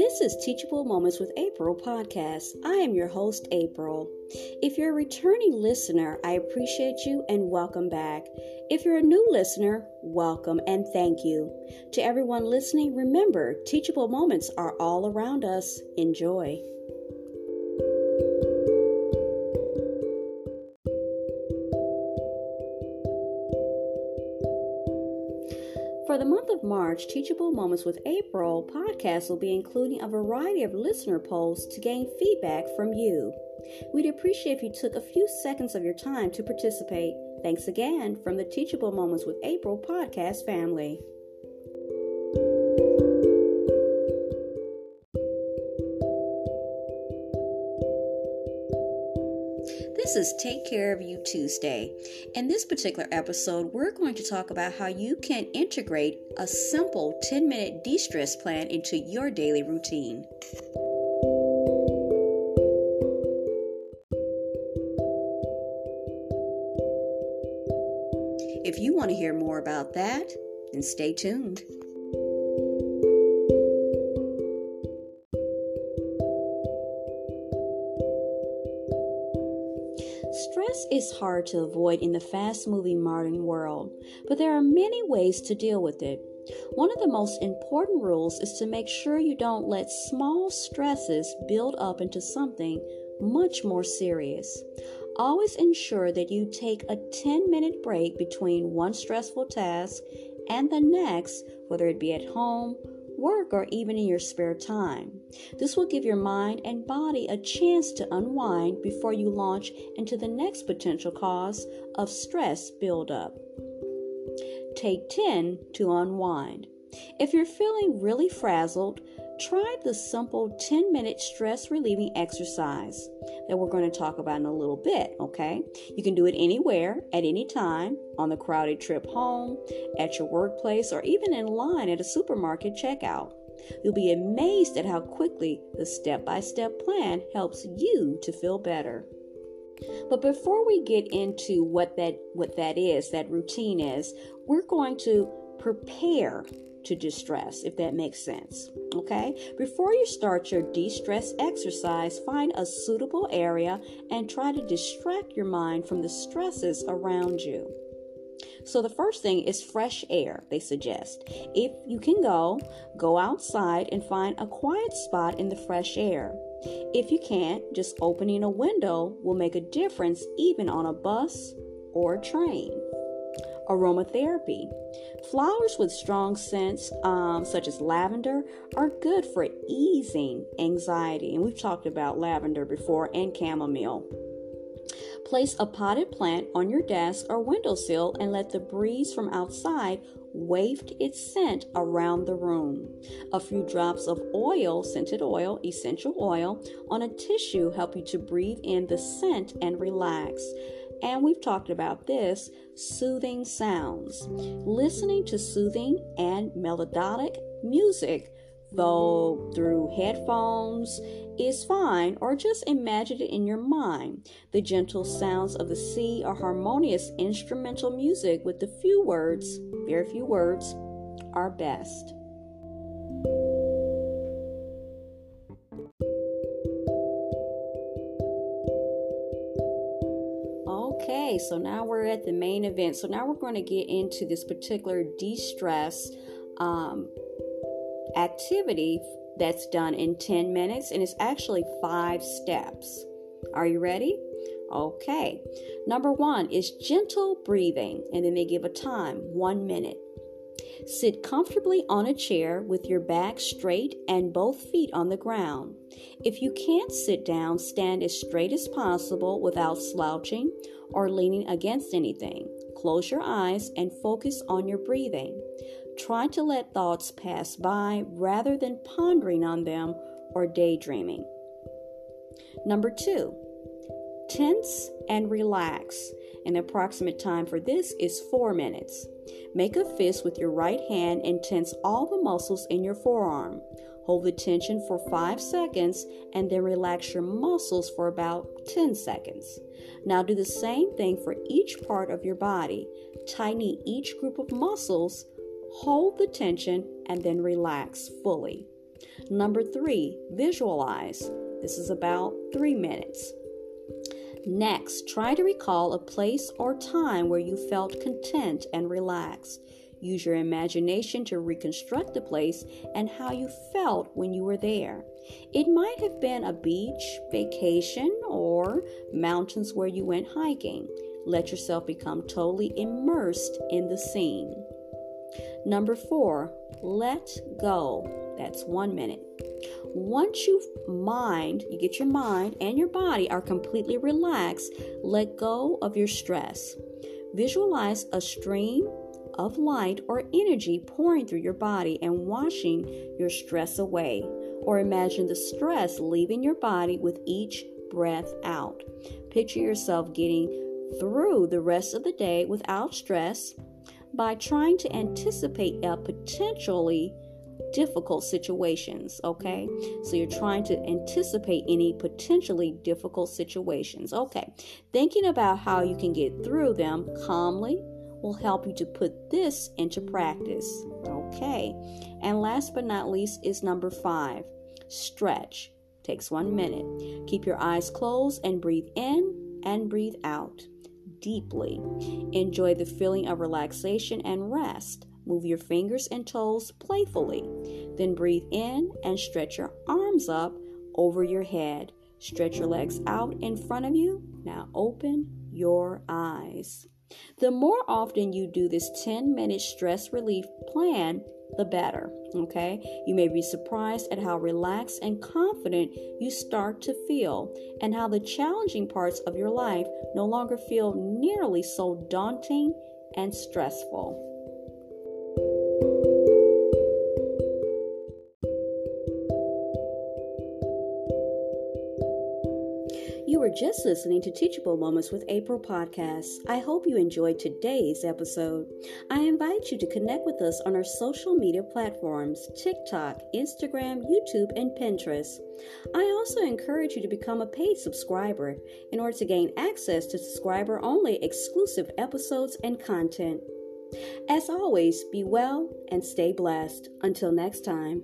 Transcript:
This is Teachable Moments with April podcast. I am your host, April. If you're a returning listener, I appreciate you and welcome back. If you're a new listener, welcome and thank you. To everyone listening, remember, teachable moments are all around us. Enjoy. For the month of March, Teachable Moments with April podcast will be including a variety of listener polls to gain feedback from you. We'd appreciate if you took a few seconds of your time to participate. Thanks again from the Teachable Moments with April podcast family. This is Take Care of You Tuesday. In this particular episode, we're going to talk about how you can integrate a simple 10 minute de stress plan into your daily routine. If you want to hear more about that, then stay tuned. Stress is hard to avoid in the fast moving modern world, but there are many ways to deal with it. One of the most important rules is to make sure you don't let small stresses build up into something much more serious. Always ensure that you take a 10 minute break between one stressful task and the next, whether it be at home, work, or even in your spare time. This will give your mind and body a chance to unwind before you launch into the next potential cause of stress buildup. Take 10 to unwind. If you're feeling really frazzled, try the simple 10 minute stress relieving exercise that we're going to talk about in a little bit, okay? You can do it anywhere, at any time, on the crowded trip home, at your workplace, or even in line at a supermarket checkout. You'll be amazed at how quickly the step by step plan helps you to feel better. But before we get into what that what that is, that routine is, we're going to prepare to distress, if that makes sense. Okay? Before you start your de stress exercise, find a suitable area and try to distract your mind from the stresses around you. So, the first thing is fresh air, they suggest. If you can go, go outside and find a quiet spot in the fresh air. If you can't, just opening a window will make a difference even on a bus or a train aromatherapy. Flowers with strong scents, um, such as lavender, are good for easing anxiety. And we've talked about lavender before and chamomile. Place a potted plant on your desk or windowsill and let the breeze from outside waft its scent around the room. A few drops of oil, scented oil, essential oil, on a tissue help you to breathe in the scent and relax. And we've talked about this soothing sounds. Listening to soothing and melodic music, though through headphones, is fine, or just imagine it in your mind. The gentle sounds of the sea or harmonious instrumental music with the few words, very few words, are best. Okay, so now we're at the main event. So now we're going to get into this particular de stress um, activity that's done in 10 minutes, and it's actually five steps. Are you ready? Okay. Number one is gentle breathing, and then they give a time one minute. Sit comfortably on a chair with your back straight and both feet on the ground. If you can't sit down, stand as straight as possible without slouching or leaning against anything. Close your eyes and focus on your breathing. Try to let thoughts pass by rather than pondering on them or daydreaming. Number two, tense and relax. An approximate time for this is four minutes. Make a fist with your right hand and tense all the muscles in your forearm. Hold the tension for 5 seconds and then relax your muscles for about 10 seconds. Now do the same thing for each part of your body. Tighten each group of muscles, hold the tension, and then relax fully. Number three, visualize. This is about three minutes. Next, try to recall a place or time where you felt content and relaxed. Use your imagination to reconstruct the place and how you felt when you were there. It might have been a beach, vacation, or mountains where you went hiking. Let yourself become totally immersed in the scene. Number four, let go. That's one minute. Once you mind, you get your mind and your body are completely relaxed, let go of your stress. Visualize a stream of light or energy pouring through your body and washing your stress away. Or imagine the stress leaving your body with each breath out. Picture yourself getting through the rest of the day without stress by trying to anticipate a potentially difficult situations, okay? So you're trying to anticipate any potentially difficult situations. Okay. Thinking about how you can get through them calmly will help you to put this into practice. Okay. And last but not least is number 5. Stretch. Takes 1 minute. Keep your eyes closed and breathe in and breathe out deeply. Enjoy the feeling of relaxation and rest. Move your fingers and toes playfully. Then breathe in and stretch your arms up over your head. Stretch your legs out in front of you. Now open your eyes. The more often you do this 10 minute stress relief plan, the better. Okay? You may be surprised at how relaxed and confident you start to feel, and how the challenging parts of your life no longer feel nearly so daunting and stressful. Just listening to Teachable Moments with April podcasts. I hope you enjoyed today's episode. I invite you to connect with us on our social media platforms TikTok, Instagram, YouTube, and Pinterest. I also encourage you to become a paid subscriber in order to gain access to subscriber only exclusive episodes and content. As always, be well and stay blessed. Until next time.